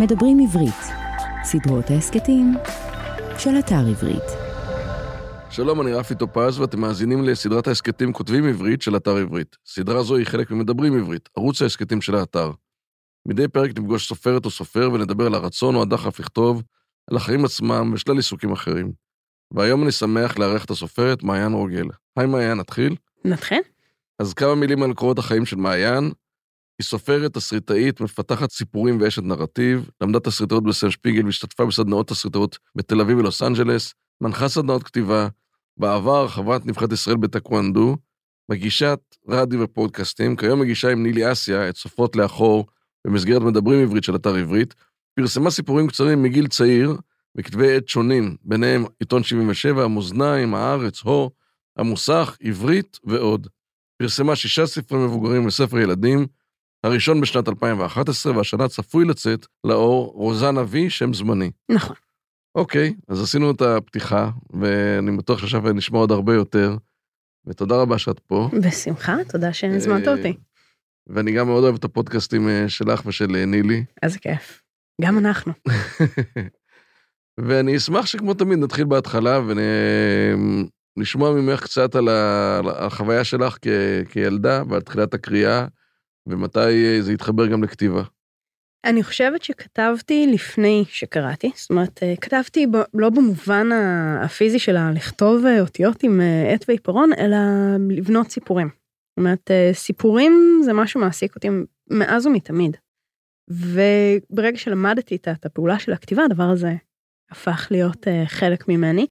מדברים עברית, סדרות ההסכתים של אתר עברית. שלום, אני רפי טופז, ואתם מאזינים לסדרת ההסכתים כותבים עברית של אתר עברית. סדרה זו היא חלק ממדברים עברית, ערוץ ההסכתים של האתר. מדי פרק נפגוש סופרת או סופר ונדבר על הרצון או הדחף לכתוב, על החיים עצמם ושלל עיסוקים אחרים. והיום אני שמח לארח את הסופרת מעיין רוגל. היי מעיין, נתחיל? נתחיל? אז כמה מילים על קורות החיים של מעיין. היא סופרת, תסריטאית, מפתחת סיפורים ואשת נרטיב, למדה תסריטאות בסן שפיגל והשתתפה בסדנאות תסריטאות בתל אביב ולוס אנג'לס, מנחה סדנאות כתיבה, בעבר חברת נבחרת ישראל בטקוונדו, מגישת רדיו ופודקאסטים, כיום מגישה עם נילי אסיה את סופרות לאחור במסגרת מדברים עברית של אתר עברית, פרסמה סיפורים קצרים מגיל צעיר בכתבי עת שונים, ביניהם עיתון 77, המאזניים, הארץ, הו, המוסך, עברית ועוד. פרסמה שישה ספרי מבוגרים וספר ילדים, הראשון בשנת 2011, והשנה צפוי לצאת לאור רוזנה וי, שם זמני. נכון. אוקיי, אז עשינו את הפתיחה, ואני בטוח שעכשיו נשמע עוד הרבה יותר, ותודה רבה שאת פה. בשמחה, תודה שהזמנת אה, אותי. ואני גם מאוד אוהב את הפודקאסטים אה, שלך ושל אה, נילי. איזה כיף. גם אנחנו. ואני אשמח שכמו תמיד נתחיל בהתחלה ונשמע ממך קצת על החוויה שלך כ- כילדה ועל תחילת הקריאה, ומתי זה התחבר גם לכתיבה. אני חושבת שכתבתי לפני שקראתי, זאת אומרת, אה, כתבתי ב- לא במובן הפיזי של לכתוב אה, אותיות עם אה, עט ועיפרון, אלא לבנות סיפורים. זאת אומרת, אה, סיפורים זה משהו מעסיק אותי מאז ומתמיד. וברגע שלמדתי את הפעולה של הכתיבה, הדבר הזה הפך להיות אה, חלק ממני.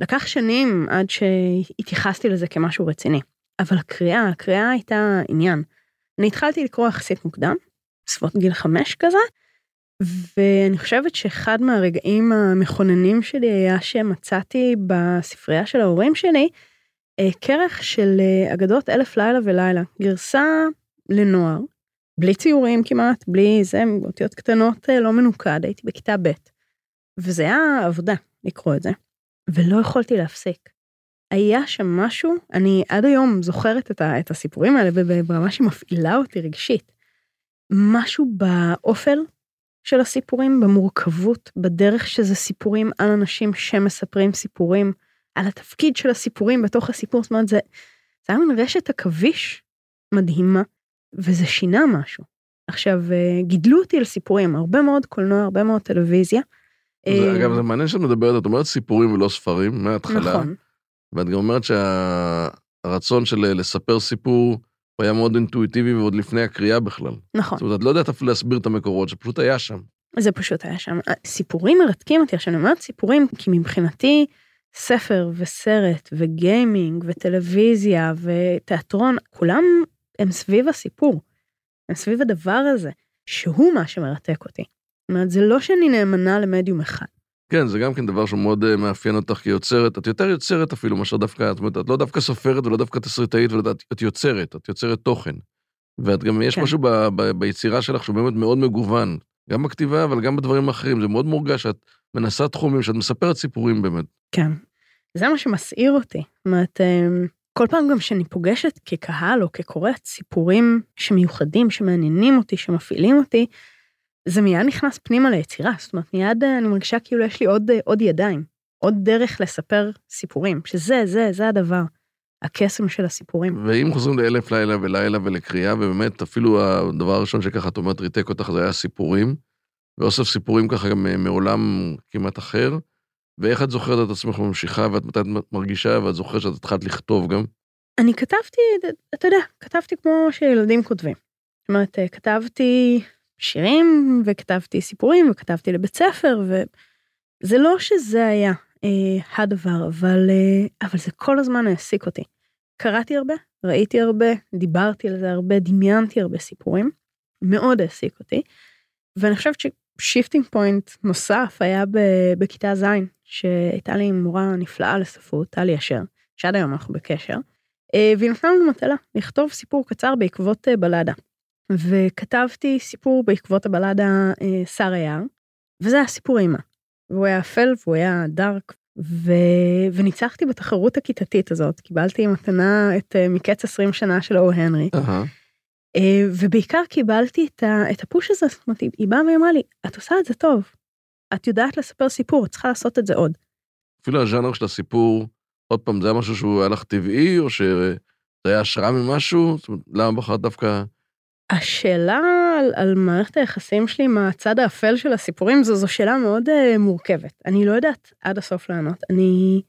לקח שנים עד שהתייחסתי לזה כמשהו רציני, אבל הקריאה, הקריאה הייתה עניין. אני התחלתי לקרוא יחסית מוקדם, בסביבות גיל חמש כזה, ואני חושבת שאחד מהרגעים המכוננים שלי היה שמצאתי בספרייה של ההורים שלי אה, כרך של אה, אגדות אלף לילה ולילה, גרסה לנוער, בלי ציורים כמעט, בלי זה, אותיות קטנות אה, לא מנוקד, הייתי בכיתה ב', וזה היה עבודה לקרוא את זה, ולא יכולתי להפסיק. היה שם משהו, אני עד היום זוכרת את, ה, את הסיפורים האלה ברמה שמפעילה אותי רגשית. משהו באופל של הסיפורים, במורכבות, בדרך שזה סיפורים על אנשים שמספרים סיפורים, על התפקיד של הסיפורים בתוך הסיפור, זאת אומרת, זה, זה היה מין רשת עכביש מדהימה, וזה שינה משהו. עכשיו, אה, גידלו אותי על סיפורים, הרבה מאוד קולנוע, הרבה מאוד טלוויזיה. זה, אה, אגב, זה מעניין שאת מדברת, את אומרת סיפורים ולא ספרים, מההתחלה. נכון, ואת גם אומרת שהרצון של לספר סיפור הוא היה מאוד אינטואיטיבי ועוד לפני הקריאה בכלל. נכון. זאת אומרת, את לא יודעת אפילו להסביר את המקורות, זה פשוט היה שם. זה פשוט היה שם. סיפורים מרתקים אותי. עכשיו אני אומרת סיפורים כי מבחינתי ספר וסרט וגיימינג וטלוויזיה ותיאטרון, כולם הם סביב הסיפור. הם סביב הדבר הזה, שהוא מה שמרתק אותי. זאת אומרת, זה לא שאני נאמנה למדיום אחד. כן, זה גם כן דבר שמאוד אה, מאפיין אותך כיוצרת. את יותר יוצרת אפילו מאשר דווקא, זאת אומרת, את לא דווקא סופרת ולא דווקא תסריטאית, ולא- את יוצרת, את יוצרת תוכן. ואת גם, יש כן. משהו ב, ב, ביצירה שלך שהוא באמת מאוד מגוון, גם בכתיבה, אבל גם בדברים האחרים. זה מאוד מורגש שאת מנסה תחומים, שאת מספרת סיפורים באמת. כן. זה מה שמסעיר אותי. זאת אומרת, אמ, כל פעם גם שאני פוגשת כקהל או כקוראת סיפורים שמיוחדים, שמעניינים אותי, שמפעילים אותי, זה מיד נכנס פנימה ליצירה. זאת אומרת, מיד אה, אני מרגישה כאילו יש לי עוד, אה, עוד ידיים, עוד דרך לספר סיפורים, שזה, זה, זה הדבר, הקסם של הסיפורים. ואם חוזרים לאלף לילה ולילה ולקריאה, ובאמת, אפילו הדבר הראשון שככה את אומרת ריתק אותך, זה היה סיפורים. ואוסף סיפורים ככה גם אה, מעולם כמעט אחר. ואיך את זוכרת את עצמך ממשיכה, ואת מתי את מרגישה, ואת זוכרת שאת התחלת לכתוב גם. אני כתבתי, אתה יודע, כתבתי כמו שילדים כותבים. זאת אומרת, כתבתי שירים, וכתבתי סיפורים, וכתבתי לבית ספר, וזה לא שזה היה אה, הדבר, אבל, אה, אבל זה כל הזמן העסיק אותי. קראתי הרבה, ראיתי הרבה, דיברתי על זה הרבה, דמיינתי הרבה סיפורים, מאוד העסיק אותי, ואני חושבת ש shifting point נוסף היה ב- בכיתה ז', שהייתה לי מורה נפלאה לספרות, טלי אשר, שעד היום אנחנו בקשר, אה, והיא נתנה לנו מטלה, לכתוב סיפור קצר בעקבות אה, בלדה. וכתבתי סיפור בעקבות הבלדה שר היער, וזה היה סיפור אימה. והוא היה אפל והוא היה dark, ו... וניצחתי בתחרות הכיתתית הזאת, קיבלתי מתנה את אה, מקץ 20 שנה של או הנרי. אה, ובעיקר קיבלתי את, ה, את הפוש הזה, זאת אומרת, היא באה ואמרה לי, את עושה את זה טוב, את יודעת לספר סיפור, את צריכה לעשות את זה עוד. אפילו הז'אנר של הסיפור, עוד פעם, זה היה משהו שהוא היה לך טבעי, או שזה היה השראה ממשהו? זאת אומרת, למה בחרת דווקא... השאלה על, על מערכת היחסים שלי עם הצד האפל של הסיפורים זו, זו שאלה מאוד uh, מורכבת. אני לא יודעת עד הסוף לענות. אני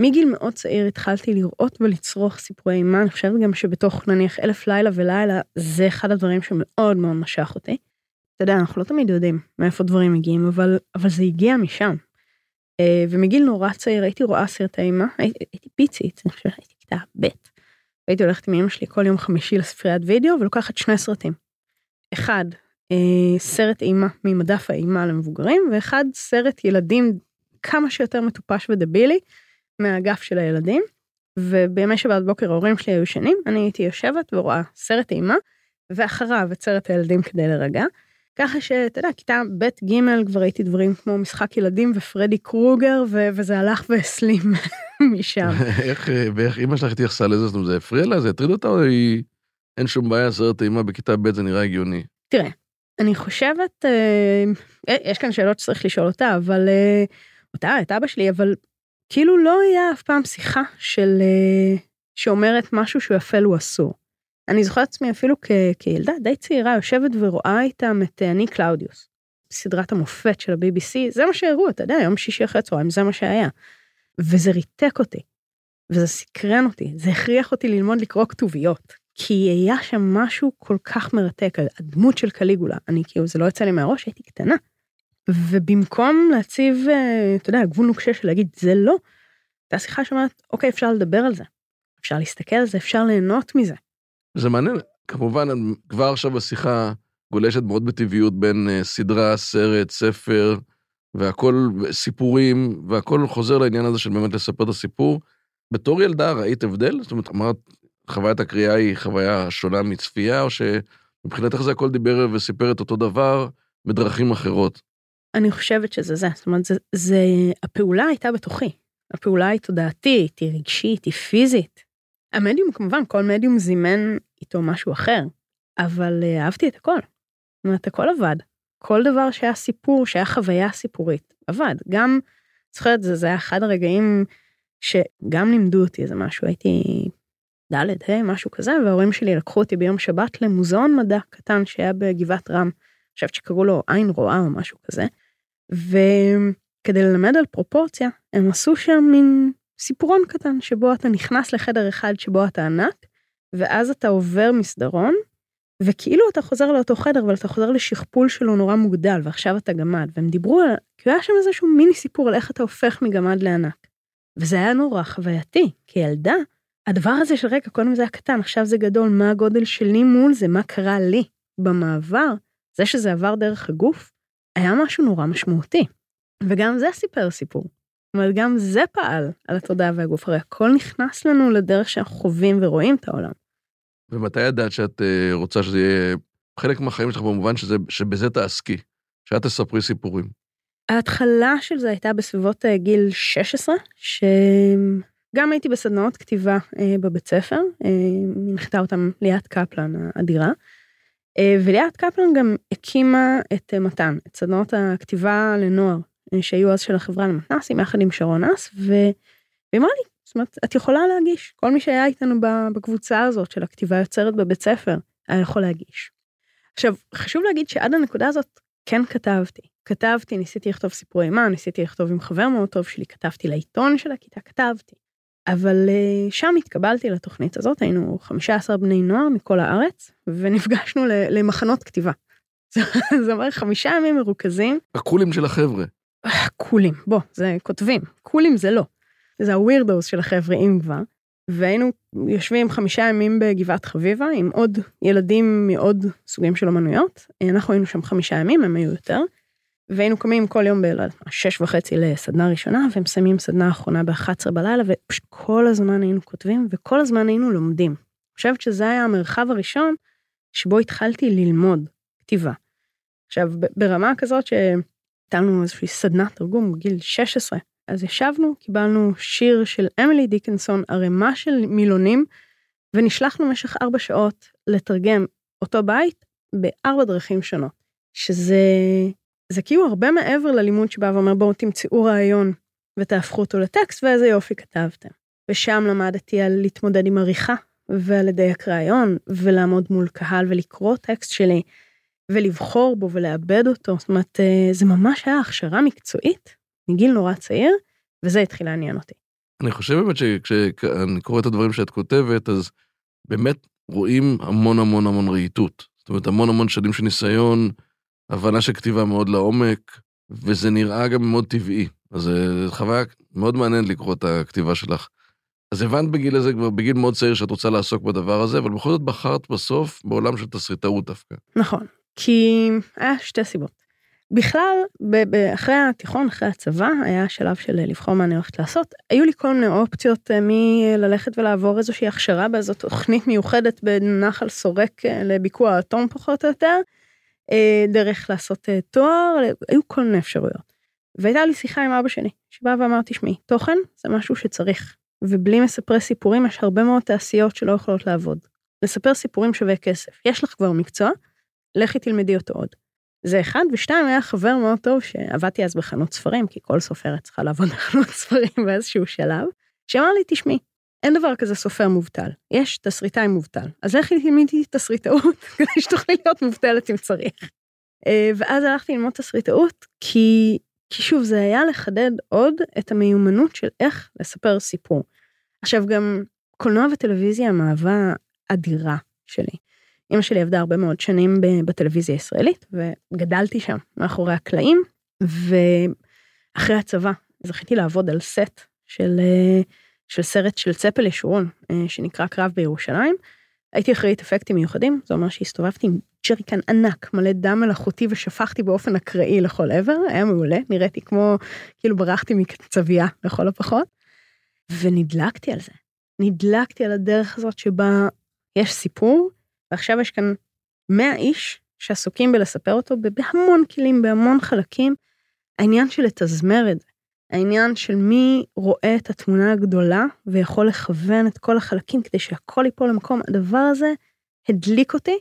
מגיל מאוד צעיר התחלתי לראות ולצרוך סיפורי אימה, אני חושבת גם שבתוך נניח אלף לילה ולילה, זה אחד הדברים שמאוד מאוד משך אותי. אתה יודע, אנחנו לא תמיד יודעים מאיפה דברים מגיעים, אבל, אבל זה הגיע משם. Uh, ומגיל נורא צעיר הייתי רואה סרטי אימה, הייתי, הייתי פיצית, אני חושבת הייתי כיתה ב'. הייתי הולכת עם אמא שלי כל יום חמישי לספריית וידאו ולוקחת שני סרטים. אחד, אה, סרט אימה ממדף האימה למבוגרים, ואחד סרט ילדים כמה שיותר מטופש ודבילי מהאגף של הילדים. ובימי שבת בוקר ההורים שלי היו ישנים, אני הייתי יושבת ורואה סרט אימה, ואחריו את סרט הילדים כדי להירגע. ככה שאתה יודע, כיתה ב' ג' כבר הייתי דברים כמו משחק ילדים ופרדי קרוגר, ו- וזה הלך והסלים משם. איך, ואיך אימא שלך התייחסה לזה? זאת אומרת, זה הפריע לה? זה הטריד אותה? או היא... אין שום בעיה, סרט אימה בכיתה ב' זה נראה הגיוני. תראה, אני חושבת, אה, יש כאן שאלות שצריך לשאול אותה, אבל, אה, אותה, את אבא שלי, אבל כאילו לא היה אף פעם שיחה של, אה, שאומרת משהו שהוא אפל הוא אסור. אני זוכרת עצמי אפילו כ, כילדה די צעירה יושבת ורואה איתם את אני קלאודיוס. סדרת המופת של ה-BBC, זה מה שהראו, אתה יודע, יום שישי אחרי צהריים, זה מה שהיה. וזה ריתק אותי, וזה סקרן אותי, זה הכריח אותי ללמוד לקרוא כתוביות, כי היה שם משהו כל כך מרתק, הדמות של קליגולה, אני כאילו, זה לא יצא לי מהראש, הייתי קטנה. ובמקום להציב, אה, אתה יודע, גבול נוקשה של להגיד, זה לא, הייתה שיחה שאומרת, אוקיי, אפשר לדבר על זה, אפשר להסתכל על זה, אפשר ליהנות מזה. זה מעניין, כמובן, כבר עכשיו השיחה גולשת מאוד בטבעיות בין uh, סדרה, סרט, ספר, והכל סיפורים, והכל חוזר לעניין הזה של באמת לספר את הסיפור. בתור ילדה ראית הבדל? זאת אומרת, אמרת, חוויית הקריאה היא חוויה שונה מצפייה, או שמבחינתך זה הכל דיבר וסיפר את אותו דבר בדרכים אחרות? אני חושבת שזה זה, זאת אומרת, זה, זה, הפעולה הייתה בתוכי. הפעולה היא תודעתית, היא רגשית, היא פיזית. המדיום, כמובן, כל מדיום זימן איתו משהו אחר, אבל uh, אהבתי את הכל. זאת אומרת, הכל עבד. כל דבר שהיה סיפור, שהיה חוויה סיפורית, עבד. גם, זוכרת, זה, זה היה אחד הרגעים שגם לימדו אותי איזה משהו, הייתי ד', ה', משהו כזה, וההורים שלי לקחו אותי ביום שבת למוזיאון מדע קטן שהיה בגבעת רם, אני חושבת שקראו לו עין רואה או משהו כזה, וכדי ללמד על פרופורציה, הם עשו שם מין סיפורון קטן, שבו אתה נכנס לחדר אחד שבו אתה ענק, ואז אתה עובר מסדרון, וכאילו אתה חוזר לאותו חדר, אבל אתה חוזר לשכפול שלו נורא מוגדל, ועכשיו אתה גמד, והם דיברו על, כי היה שם איזשהו מיני סיפור על איך אתה הופך מגמד לענק. וזה היה נורא חווייתי, כילדה, הדבר הזה של רגע, קודם זה היה קטן, עכשיו זה גדול, מה הגודל שלי מול זה, מה קרה לי במעבר, זה שזה עבר דרך הגוף, היה משהו נורא משמעותי. וגם זה סיפר סיפור. אומרת, גם זה פעל על התודעה והגוף, הרי הכל נכנס לנו לדרך שאנחנו חווים ורואים את העולם. ומתי ידעת שאת uh, רוצה שזה יהיה חלק מהחיים שלך במובן שזה, שבזה תעסקי, שאת תספרי סיפורים? ההתחלה של זה הייתה בסביבות uh, גיל 16, שגם הייתי בסדנאות כתיבה uh, בבית ספר, הנחתה אותם ליאת קפלן האדירה. וליאת קפלן גם הקימה את מתן, את סדנאות הכתיבה לנוער שהיו אז של החברה למתנ"סים יחד עם שרון אס, והיא אמרה לי, זאת אומרת, את יכולה להגיש, כל מי שהיה איתנו בקבוצה הזאת של הכתיבה יוצרת בבית ספר, היה יכול להגיש. עכשיו, חשוב להגיד שעד הנקודה הזאת כן כתבתי. כתבתי, ניסיתי לכתוב סיפורי אימה, ניסיתי לכתוב עם חבר מאוד טוב שלי, כתבתי לעיתון של הכיתה, כתבתי. אבל uh, שם התקבלתי לתוכנית הזאת, היינו 15 בני נוער מכל הארץ, ונפגשנו למחנות כתיבה. זה אומר חמישה ימים מרוכזים. הקולים של החבר'ה. קולים, בוא, זה כותבים, קולים זה לא. זה הווירדוס של החבר'ה אם כבר. והיינו יושבים חמישה ימים בגבעת חביבה עם עוד ילדים מעוד סוגים של אמנויות. אנחנו היינו שם חמישה ימים, הם היו יותר. והיינו קמים כל יום בשש וחצי לסדנה ראשונה ומסיימים סדנה אחרונה ב-11 בלילה ופשוט כל הזמן היינו כותבים וכל הזמן היינו לומדים. אני חושבת שזה היה המרחב הראשון שבו התחלתי ללמוד כתיבה. עכשיו ברמה כזאת ש... הייתה לנו איזושהי סדנת תרגום בגיל 16, אז ישבנו, קיבלנו שיר של אמילי דיקנסון, ערימה של מילונים, ונשלחנו במשך ארבע שעות לתרגם אותו בית בארבע דרכים שונות. שזה זה כאילו הרבה מעבר ללימוד שבא ואומר בואו תמצאו רעיון ותהפכו אותו לטקסט ואיזה יופי כתבתם. ושם למדתי על להתמודד עם עריכה ועל לדייק רעיון ולעמוד מול קהל ולקרוא טקסט שלי ולבחור בו ולאבד אותו. זאת אומרת, אה, זה ממש היה הכשרה מקצועית מגיל נורא צעיר, וזה התחיל לעניין אותי. אני חושב באמת שכשאני קורא את הדברים שאת כותבת, אז באמת רואים המון המון המון רהיטות. זאת אומרת, המון המון שנים של ניסיון, הבנה של כתיבה מאוד לעומק, וזה נראה גם מאוד טבעי. אז זו חוויה מאוד מעניינת לקרוא את הכתיבה שלך. אז הבנת בגיל הזה, כבר בגיל מאוד צעיר, שאת רוצה לעסוק בדבר הזה, אבל בכל זאת בחרת בסוף בעולם של תסריטאות דווקא. נכון, כי היה שתי סיבות. בכלל, אחרי התיכון, אחרי הצבא, היה שלב של לבחור מה אני הולכת לעשות. היו לי כל מיני אופציות אה, מללכת ולעבור איזושהי הכשרה באיזו תוכנית מיוחדת בנחל סורק אה, לביקוע האטום פחות או יותר, אה, דרך לעשות תואר, היו כל מיני אפשרויות. והייתה לי שיחה עם אבא שלי, שבא ואמר, תשמעי, תוכן זה משהו שצריך, ובלי מספרי סיפורים יש הרבה מאוד תעשיות שלא יכולות לעבוד. לספר סיפורים שווה כסף. יש לך כבר מקצוע, לכי תלמדי אותו עוד. זה אחד, ושתיים, היה חבר מאוד טוב שעבדתי אז בחנות ספרים, כי כל סופרת צריכה לעבוד בחנות ספרים באיזשהו שלב, שאמר לי, תשמעי, אין דבר כזה סופר מובטל, יש תסריטאי מובטל, אז לכי תלמידי תסריטאות כדי שתוכלי להיות מובטלת אם צריך. אה, ואז הלכתי ללמוד תסריטאות, כי, כי שוב, זה היה לחדד עוד את המיומנות של איך לספר סיפור. עכשיו גם קולנוע וטלוויזיה מהווה אדירה שלי. אמא שלי עבדה הרבה מאוד שנים בטלוויזיה הישראלית, וגדלתי שם, מאחורי הקלעים, ואחרי הצבא זכיתי לעבוד על סט של, אה, של סרט של צפל ישורון, אה, שנקרא קרב בירושלים. הייתי אחראית אפקטים מיוחדים, זה אומר שהסתובבתי עם ג'ריקן ענק, מלא דם מלאכותי ושפכתי באופן אקראי לכל עבר, היה מעולה, נראיתי כמו, כאילו ברחתי מקצבייה לכל הפחות. ונדלקתי על זה. נדלקתי על הדרך הזאת שבה יש סיפור, ועכשיו יש כאן 100 איש שעסוקים בלספר אותו בהמון כלים, בהמון חלקים. העניין של לתזמר את זה, העניין של מי רואה את התמונה הגדולה ויכול לכוון את כל החלקים כדי שהכל ייפול למקום, הדבר הזה הדליק אותי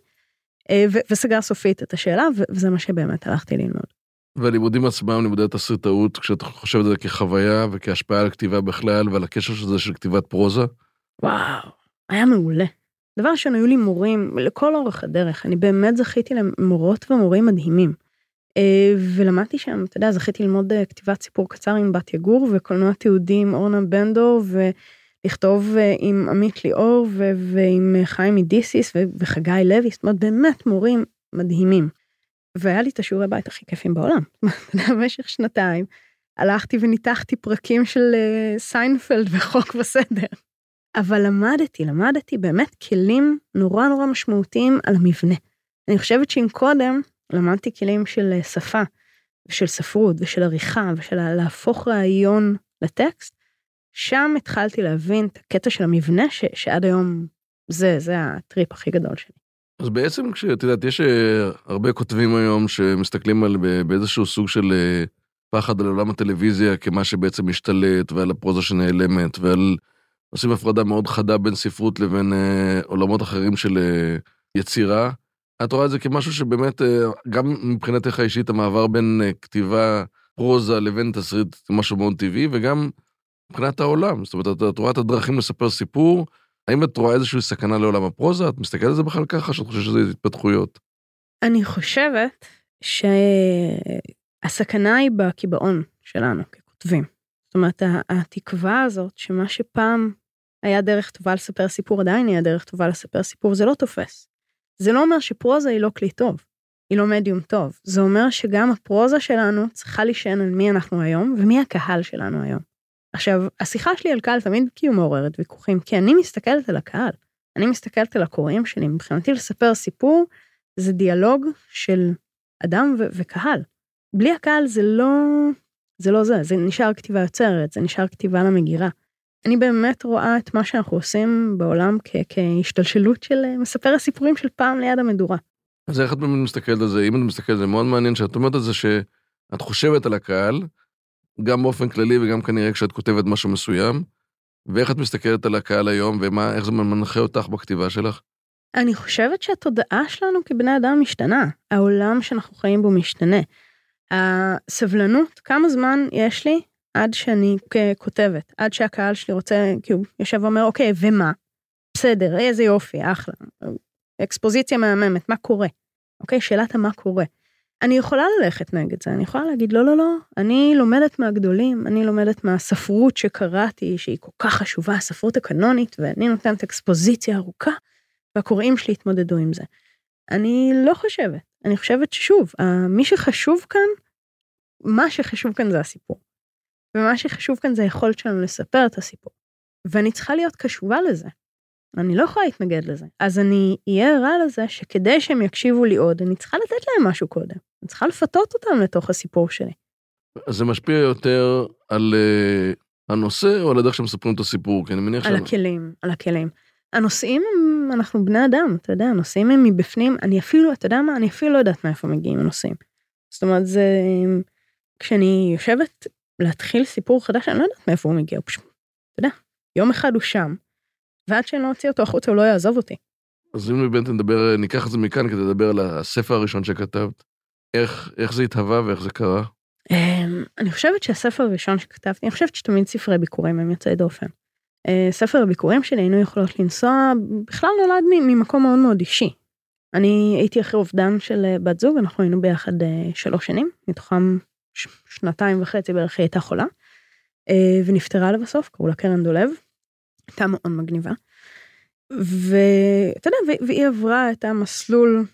אה, וסגר סופית את השאלה, וזה מה שבאמת הלכתי ללמוד. והלימודים עצמם, לימודי התסריטאות, כשאת חושבת על זה כחוויה וכהשפעה על כתיבה בכלל ועל הקשר של זה של כתיבת פרוזה? וואו, היה מעולה. דבר ראשון, היו לי מורים לכל אורך הדרך, אני באמת זכיתי למורות ומורים מדהימים. אה, ולמדתי שם, אתה יודע, זכיתי ללמוד אה, כתיבת סיפור קצר עם בת יגור וקולנוע תיעודי עם אורנה בנדו ולכתוב אה, עם עמית ליאור ועם חיים מדיסיס וחגי לוי, זאת אומרת באמת מורים מדהימים. והיה לי את השיעורי בית הכי כיפים בעולם. במשך שנתיים הלכתי וניתחתי פרקים של סיינפלד וחוק וסדר. אבל למדתי, למדתי באמת כלים נורא נורא משמעותיים על המבנה. אני חושבת שאם קודם למדתי כלים של אה, שפה, ושל ספרות, ושל עריכה, ושל להפוך רעיון לטקסט, שם התחלתי להבין את הקטע של המבנה, ש, שעד היום זה, זה הטריפ הכי גדול שלי. אז בעצם כשאת יודעת, יש אה, הרבה כותבים היום שמסתכלים על באיזשהו סוג של אה, פחד על עולם הטלוויזיה כמה שבעצם משתלט, ועל הפרוזה שנעלמת, ועל עושים הפרדה מאוד חדה בין ספרות לבין אה, עולמות אחרים של אה, יצירה. את רואה את זה כמשהו שבאמת, אה, גם מבחינתך האישית, המעבר בין אה, כתיבה פרוזה לבין תסריט משהו מאוד טבעי, וגם מבחינת העולם. זאת אומרת, את, את רואה את הדרכים לספר סיפור, האם את רואה איזושהי סכנה לעולם הפרוזה? את מסתכלת על זה בכלל ככה, שאת חושבת שזה התפתחויות? אני חושבת שהסכנה היא בקיבעון שלנו ככותבים. זאת אומרת, התקווה הזאת שמה שפעם היה דרך טובה לספר סיפור עדיין יהיה דרך טובה לספר סיפור, זה לא תופס. זה לא אומר שפרוזה היא לא כלי טוב, היא לא מדיום טוב. זה אומר שגם הפרוזה שלנו צריכה להישען על מי אנחנו היום ומי הקהל שלנו היום. עכשיו, השיחה שלי על קהל תמיד כאילו מעוררת ויכוחים, כי אני מסתכלת על הקהל. אני מסתכלת על הקוראים שלי, מבחינתי לספר סיפור זה דיאלוג של אדם ו- וקהל. בלי הקהל זה לא, זה לא זה, זה נשאר כתיבה יוצרת, זה נשאר כתיבה למגירה. אני באמת רואה את מה שאנחנו עושים בעולם כ- כהשתלשלות של אה, מספר הסיפורים של פעם ליד המדורה. אז איך את באמת מסתכלת על זה? אם את מסתכלת על זה, מאוד מעניין שאת אומרת על זה שאת חושבת על הקהל, גם באופן כללי וגם כנראה כשאת כותבת משהו מסוים, ואיך את מסתכלת על הקהל היום, ואיך זה מנחה אותך בכתיבה שלך? אני חושבת שהתודעה שלנו כבני אדם משתנה, העולם שאנחנו חיים בו משתנה. הסבלנות, כמה זמן יש לי עד שאני כותבת, עד שהקהל שלי רוצה, כאילו, יושב ואומר, אוקיי, ומה? בסדר, איזה יופי, אחלה. אקספוזיציה מהממת, מה קורה? אוקיי, שאלת המה קורה. אני יכולה ללכת נגד זה, אני יכולה להגיד, לא, לא, לא, אני לומדת מהגדולים, אני לומדת מהספרות שקראתי, שהיא כל כך חשובה, הספרות הקנונית, ואני נותנת אקספוזיציה ארוכה, והקוראים שלי התמודדו עם זה. אני לא חושבת, אני חושבת ששוב, מי שחשוב כאן, מה שחשוב כאן זה הסיפור. ומה שחשוב כאן זה היכולת שלנו לספר את הסיפור. ואני צריכה להיות קשובה לזה. אני לא יכולה להתנגד לזה. אז אני אהיה ערה לזה שכדי שהם יקשיבו לי עוד, אני צריכה לתת להם משהו קודם. אני צריכה לפתות אותם לתוך הסיפור שלי. אז זה משפיע יותר על uh, הנושא או על הדרך שמספרים את הסיפור? כי אני מניח על שאני... הכלים, על הכלים. הנושאים הם, אנחנו בני אדם, אתה יודע, הנושאים הם מבפנים, אני אפילו, אתה יודע מה, אני אפילו לא יודעת מאיפה מגיעים הנושאים. זאת אומרת, זה, כשאני יושבת להתחיל סיפור חדש, אני לא יודעת מאיפה הוא מגיע, הוא פשוט, אתה יודע, יום אחד הוא שם, ועד שאני לא אוציא אותו החוצה הוא לא יעזוב אותי. אז אם באמת נדבר, ניקח את זה מכאן כדי לדבר על הספר הראשון שכתבת, איך, איך זה התהווה ואיך זה קרה? אמ, אני חושבת שהספר הראשון שכתבתי, אני חושבת שתמיד ספרי ביקורים הם יוצאי דופן. אה, ספר הביקורים שלי היינו יכולות לנסוע, בכלל נולד ממקום מאוד מאוד אישי. אני הייתי אחרי אובדן של אה, בת זוג, אנחנו היינו ביחד אה, שלוש שנים, מתוכם שנתיים וחצי בערך היא הייתה חולה, ונפטרה לבסוף, קראו לה קרן דולב, הייתה מאוד מגניבה. ואתה יודע, והיא עברה את המסלול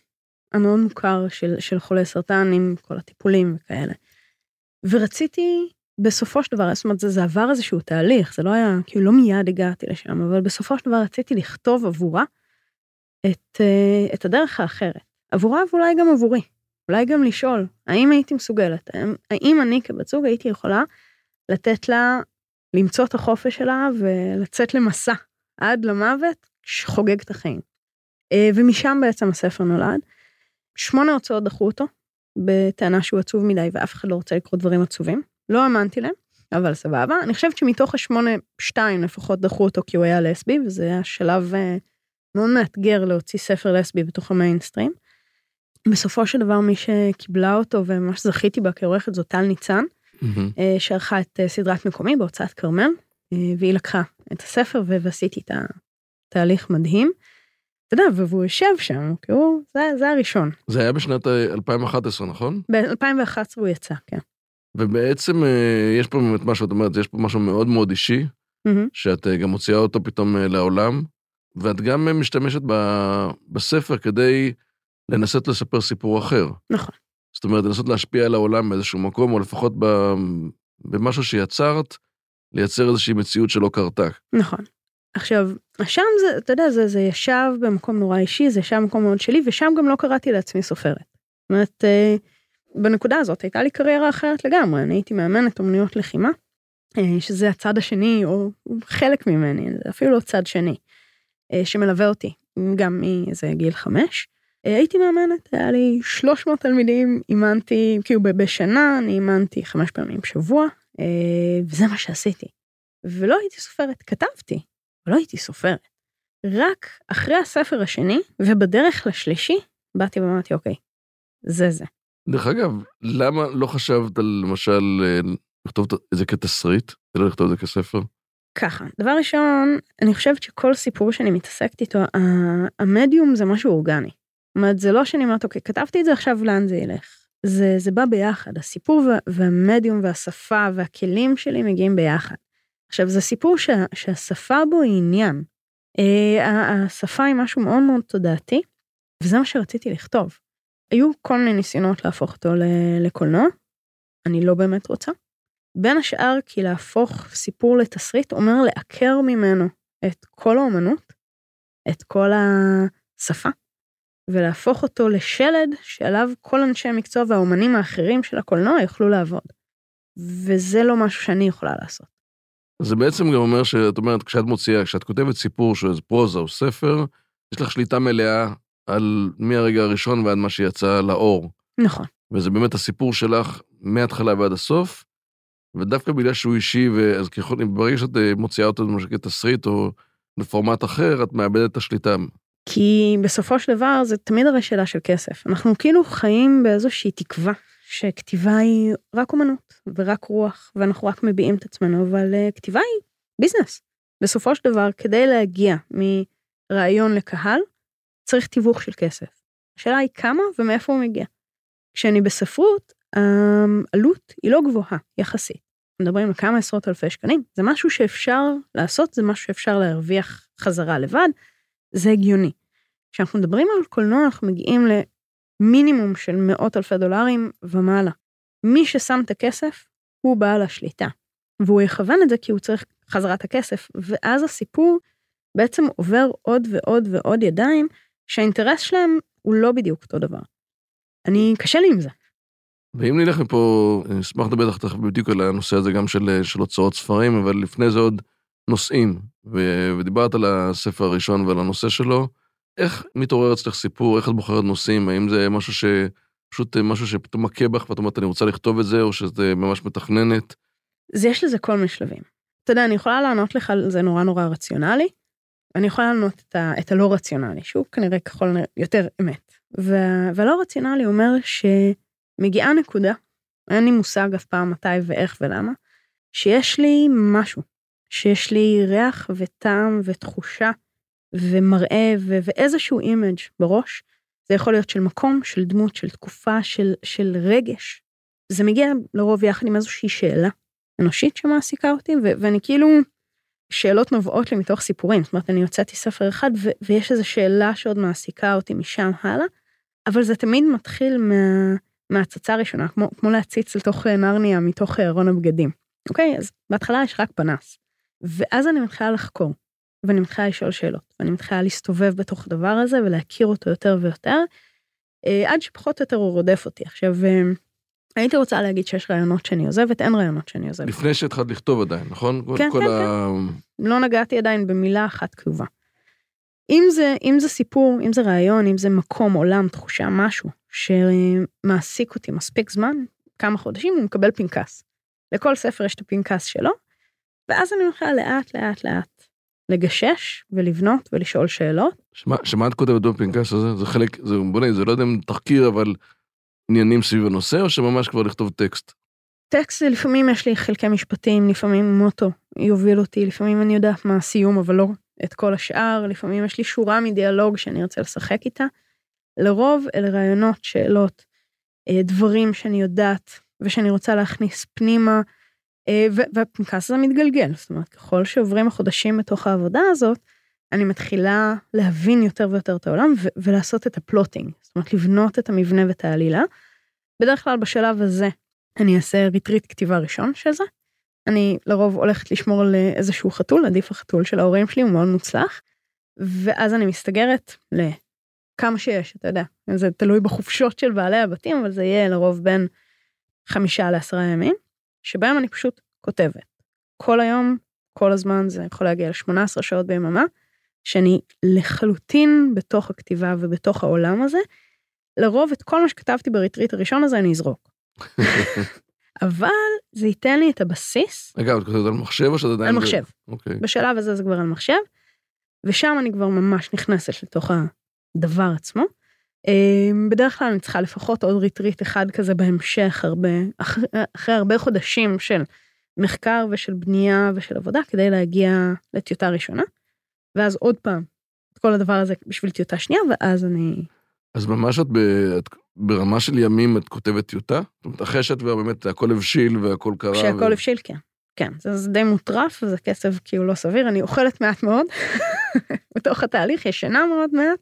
המאוד מוכר של, של חולי סרטן עם כל הטיפולים וכאלה. ורציתי בסופו של דבר, זאת אומרת, זה, זה עבר איזשהו תהליך, זה לא היה, כאילו לא מיד הגעתי לשם, אבל בסופו של דבר רציתי לכתוב עבורה את, אה, את הדרך האחרת. עבורה ואולי גם עבורי. אולי גם לשאול, האם הייתי מסוגלת, האם, האם אני כבת זוג הייתי יכולה לתת לה למצוא את החופש שלה ולצאת למסע עד למוות שחוגג את החיים. אה, ומשם בעצם הספר נולד. שמונה הוצאות דחו אותו, בטענה שהוא עצוב מדי ואף אחד לא רוצה לקרוא דברים עצובים. לא האמנתי להם, אבל סבבה. אני חושבת שמתוך השמונה, שתיים לפחות דחו אותו כי הוא היה לסבי, וזה היה שלב אה, מאוד מאתגר להוציא ספר לסבי בתוך המיינסטרים. בסופו של דבר מי שקיבלה אותו וממש זכיתי בה כעורכת זאת טל ניצן, mm-hmm. שערכה את אה, סדרת מקומי בהוצאת כרמל, והיא לקחה את הספר ועשיתי את התהליך מדהים. אתה יודע, והוא יושב שם, כי הוא, זה, זה הראשון. זה היה בשנת 2011, נכון? ב-2011 הוא יצא, כן. ובעצם אה, יש פה באמת משהו, את אומרת, יש פה משהו מאוד מאוד אישי, mm-hmm. שאת אה, גם מוציאה אותו פתאום אה, לעולם, ואת גם משתמשת ב, בספר כדי לנסות לספר סיפור אחר. נכון. זאת אומרת, לנסות להשפיע על העולם באיזשהו מקום, או לפחות ב, במשהו שיצרת, לייצר איזושהי מציאות שלא קרתה. נכון. עכשיו, שם זה, אתה יודע, זה, זה ישב במקום נורא אישי, זה ישב במקום מאוד שלי, ושם גם לא קראתי לעצמי סופרת. זאת אומרת, בנקודה הזאת הייתה לי קריירה אחרת לגמרי, אני הייתי מאמנת אומנויות לחימה, אה, שזה הצד השני, או חלק ממני, זה אפילו לא צד שני, אה, שמלווה אותי, גם מאיזה גיל חמש. אה, הייתי מאמנת, היה לי 300 תלמידים, אימנתי, כאילו בשנה, אני אימנתי חמש פעמים בשבוע, וזה מה שעשיתי. ולא הייתי סופרת, כתבתי, אבל לא הייתי סופרת. רק אחרי הספר השני, ובדרך לשלישי, באתי ואמרתי, אוקיי, זה זה. דרך אגב, למה לא חשבת על למשל אה, לכתוב את זה כתסריט, ולא לכתוב את זה כספר? ככה, דבר ראשון, אני חושבת שכל סיפור שאני מתעסקת איתו, המדיום זה משהו אורגני. זאת אומרת, זה לא שאני אומרת, אוקיי, כתבתי את זה עכשיו, לאן זה ילך? זה, זה בא ביחד, הסיפור והמדיום והשפה והכלים שלי מגיעים ביחד. עכשיו, זה סיפור שה, שהשפה בו היא עניין. אה, השפה היא משהו מאוד מאוד תודעתי, וזה מה שרציתי לכתוב. היו כל מיני ניסיונות להפוך אותו לקולנוע, אני לא באמת רוצה. בין השאר כי להפוך סיפור לתסריט אומר לעקר ממנו את כל האומנות, את כל השפה, ולהפוך אותו לשלד שעליו כל אנשי המקצוע והאומנים האחרים של הקולנוע יוכלו לעבוד. וזה לא משהו שאני יכולה לעשות. זה בעצם גם אומר שאת אומרת, כשאת מוציאה, כשאת כותבת סיפור שהוא איזה פרוזה או ספר, יש לך שליטה מלאה על מהרגע הראשון ועד מה שיצא לאור. נכון. וזה באמת הסיפור שלך מההתחלה ועד הסוף, ודווקא בגלל שהוא אישי, ואז ככל, ברגע שאת אה, מוציאה אותו למשל כתסריט או לפורמט אחר, את מאבדת את השליטה. כי בסופו של דבר זה תמיד הרי שאלה של כסף. אנחנו כאילו חיים באיזושהי תקווה שכתיבה היא רק אומנות ורק רוח ואנחנו רק מביעים את עצמנו, אבל uh, כתיבה היא ביזנס. בסופו של דבר, כדי להגיע מרעיון לקהל, צריך תיווך של כסף. השאלה היא כמה ומאיפה הוא מגיע. כשאני בספרות, העלות היא לא גבוהה יחסית. מדברים על כמה עשרות אלפי שקלים, זה משהו שאפשר לעשות, זה משהו שאפשר להרוויח חזרה לבד, זה הגיוני. כשאנחנו מדברים על קולנוע, אנחנו מגיעים למינימום של מאות אלפי דולרים ומעלה. מי ששם את הכסף הוא בעל השליטה, והוא יכוון את זה כי הוא צריך חזרת הכסף, ואז הסיפור בעצם עובר עוד ועוד ועוד ידיים, שהאינטרס שלהם הוא לא בדיוק אותו דבר. אני, קשה לי עם זה. ואם נלך מפה, אני אשמח לדבר איתך תכף בדיוק על הנושא הזה גם של, של הוצאות ספרים, אבל לפני זה עוד נושאים, ו, ודיברת על הספר הראשון ועל הנושא שלו, איך מתעורר אצלך סיפור, איך את בוחרת נושאים, האם זה משהו ש... פשוט משהו שפתאום מכה בך ואת אומרת אני רוצה לכתוב את זה, או שזה ממש מתכננת? זה יש לזה כל מיני שלבים. אתה יודע, אני יכולה לענות לך על זה נורא נורא רציונלי, אני יכולה לענות את, ה, את הלא רציונלי, שהוא כנראה ככל יותר אמת. והלא רציונלי אומר שמגיעה נקודה, אין לי מושג אף פעם מתי ואיך ולמה, שיש לי משהו, שיש לי ריח וטעם ותחושה ומראה ו- ואיזשהו image בראש, זה יכול להיות של מקום, של דמות, של תקופה, של, של רגש. זה מגיע לרוב יחד עם איזושהי שאלה אנושית שמעסיקה אותי, ו- ואני כאילו, שאלות נובעות לי מתוך סיפורים, זאת אומרת, אני הוצאתי ספר אחד ו- ויש איזו שאלה שעוד מעסיקה אותי משם הלאה, אבל זה תמיד מתחיל מה, מהצצה הראשונה, כמו, כמו להציץ לתוך נרניה מתוך ארון הבגדים. אוקיי, אז בהתחלה יש רק פנס, ואז אני מתחילה לחקור, ואני מתחילה לשאול שאלות, ואני מתחילה להסתובב בתוך הדבר הזה ולהכיר אותו יותר ויותר, אה, עד שפחות או יותר הוא רודף אותי. עכשיו, אה, הייתי רוצה להגיד שיש רעיונות שאני עוזבת, אין רעיונות שאני עוזבת. לפני שהתחלת לכתוב עדיין, נכון? כן, כן, ה... כן. לא נגעתי עדיין במילה אחת כתובה. אם זה, אם זה סיפור, אם זה רעיון, אם זה מקום, עולם, תחושה, משהו שמעסיק אותי מספיק זמן, כמה חודשים, הוא מקבל פנקס. לכל ספר יש את הפנקס שלו, ואז אני מתחילה לאט לאט לאט לגשש ולבנות ולשאול שאלות. שמה, שמה את כותבת בפנקס הזה? זה חלק, זה, בוא נגיד, זה לא יודע אם תחקיר, אבל עניינים סביב הנושא, או שממש כבר לכתוב טקסט? טקסט זה לפעמים יש לי חלקי משפטים, לפעמים מוטו יוביל אותי, לפעמים אני יודעת מה הסיום, אבל לא את כל השאר, לפעמים יש לי שורה מדיאלוג שאני ארצה לשחק איתה. לרוב אלה רעיונות, שאלות, אה, דברים שאני יודעת ושאני רוצה להכניס פנימה, אה, והפנקס הזה מתגלגל, זאת אומרת, ככל שעוברים החודשים בתוך העבודה הזאת, אני מתחילה להבין יותר ויותר את העולם ולעשות את ה plotting, זאת אומרת, לבנות את המבנה ואת העלילה. בדרך כלל בשלב הזה אני אעשה ריטריט כתיבה ראשון של זה, אני לרוב הולכת לשמור על איזשהו חתול, עדיף החתול של ההורים שלי, הוא מאוד מוצלח. ואז אני מסתגרת לכמה שיש, אתה יודע, זה תלוי בחופשות של בעלי הבתים, אבל זה יהיה לרוב בין חמישה לעשרה ימים, שבהם אני פשוט כותבת. כל היום, כל הזמן, זה יכול להגיע ל-18 שעות ביממה, שאני לחלוטין בתוך הכתיבה ובתוך העולם הזה. לרוב את כל מה שכתבתי בריטריט הראשון הזה אני אזרוק. אבל זה ייתן לי את הבסיס. רגע, את כותבת על מחשב או שאת עדיין... על מחשב. אוקיי. בשלב הזה זה כבר על מחשב, ושם אני כבר ממש נכנסת לתוך הדבר עצמו. אמ, בדרך כלל אני צריכה לפחות עוד ריטריט אחד כזה בהמשך, הרבה, אחרי, אחרי הרבה חודשים של מחקר ושל בנייה ושל עבודה, כדי להגיע לטיוטה ראשונה, ואז עוד פעם, את כל הדבר הזה בשביל טיוטה שנייה, ואז אני... אז ממש את, ב... את ברמה של ימים את כותבת טיוטה? זאת אומרת, אחרי שאת כבר באמת הכל הבשיל והכל קרה. כשהכל ו... הבשיל, כן. כן, זה, זה די מוטרף, זה כסף כאילו לא סביר, אני אוכלת מעט מאוד, בתוך התהליך ישנה מאוד מעט,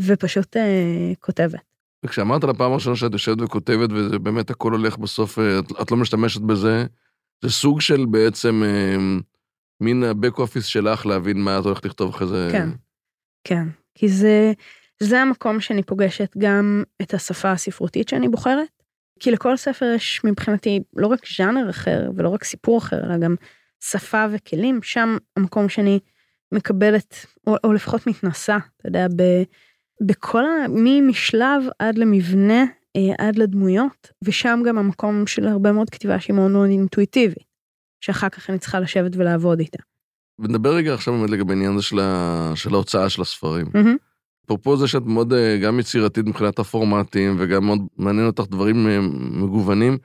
ופשוט אה, כותבת. וכשאמרת לפעם הראשונה שאת יושבת וכותבת, וזה באמת הכל הולך בסוף, אה, את, את לא משתמשת בזה, זה סוג של בעצם אה, מין ה-back office שלך להבין מה את הולכת לכתוב אחרי זה. כן, כן, כי זה, זה המקום שאני פוגשת גם את השפה הספרותית שאני בוחרת, כי לכל ספר יש מבחינתי לא רק ז'אנר אחר ולא רק סיפור אחר, אלא גם שפה וכלים, שם המקום שאני מקבלת, או, או לפחות מתנסה, אתה יודע, ב, בכל ה... ממשלב עד למבנה, אה, עד לדמויות, ושם גם המקום של הרבה מאוד כתיבה שהיא מאוד מאוד אינטואיטיבית, שאחר כך אני צריכה לשבת ולעבוד איתה. ונדבר רגע עכשיו באמת לגבי העניין הזה של, ה... של ההוצאה של הספרים. Mm-hmm. אפרופו זה שאת מאוד אה, גם יצירתית מבחינת הפורמטים, וגם מאוד מעניין אותך דברים אה, מגוונים,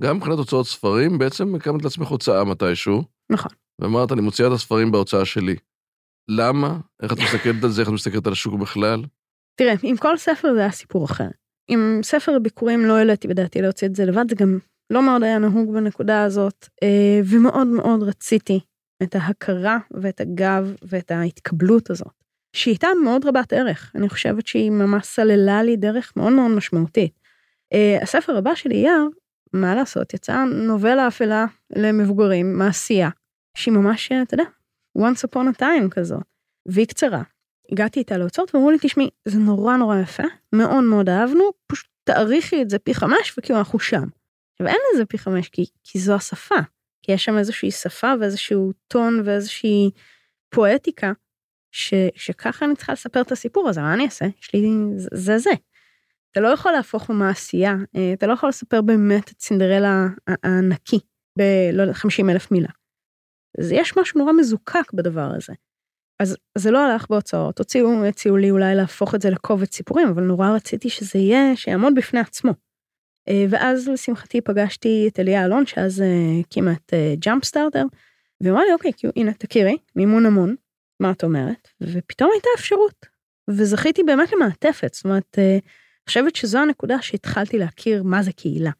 גם מבחינת הוצאות ספרים, בעצם הקמת לעצמך הוצאה מתישהו. נכון. ואמרת, אני מוציאה את הספרים בהוצאה שלי. למה? איך את מסתכלת על זה? איך את מסתכלת על השוק בכלל? תראה, עם כל ספר זה היה סיפור אחר. עם ספר ביקורים לא העליתי בדעתי להוציא את זה לבד, זה גם לא מאוד היה נהוג בנקודה הזאת, אה, ומאוד מאוד רציתי את ההכרה ואת הגב ואת ההתקבלות הזאת, שהיא הייתה מאוד רבת ערך, אני חושבת שהיא ממש סללה לי דרך מאוד מאוד משמעותית. אה, הספר הבא שלי, יער, מה לעשות, יצאה נובלה אפלה למבוגרים, מעשייה, שהיא ממש, אתה יודע, once upon a time כזאת, והיא קצרה. הגעתי איתה להוצאות ואמרו לי, תשמעי, זה נורא נורא יפה, מאוד מאוד אהבנו, פשוט תעריכי את זה פי חמש וכאילו אנחנו שם. עכשיו אין לזה פי חמש כי, כי זו השפה, כי יש שם איזושהי שפה ואיזשהו טון ואיזושהי פואטיקה, ש, שככה אני צריכה לספר את הסיפור הזה, מה אני אעשה? יש לי, זה זה. זה. אתה לא יכול להפוך במעשייה, אה, אתה לא יכול לספר באמת את סינדרלה הנקי בלא יודע, 50 אלף מילה. אז יש משהו נורא מזוקק בדבר הזה. אז זה לא הלך בהוצאות, הוציאו, הציעו לי אולי להפוך את זה לקובץ סיפורים, אבל נורא רציתי שזה יהיה, שיעמוד בפני עצמו. אה, ואז לשמחתי פגשתי את אליה אלון, שאז אה, הקימה את ג'אמפ סטארטר, והיא אמרה לי, אוקיי, הנה, תכירי, מימון המון, מה את אומרת? ופתאום הייתה אפשרות. וזכיתי באמת למעטפת, זאת אומרת, אני חושבת שזו הנקודה שהתחלתי להכיר מה זה קהילה.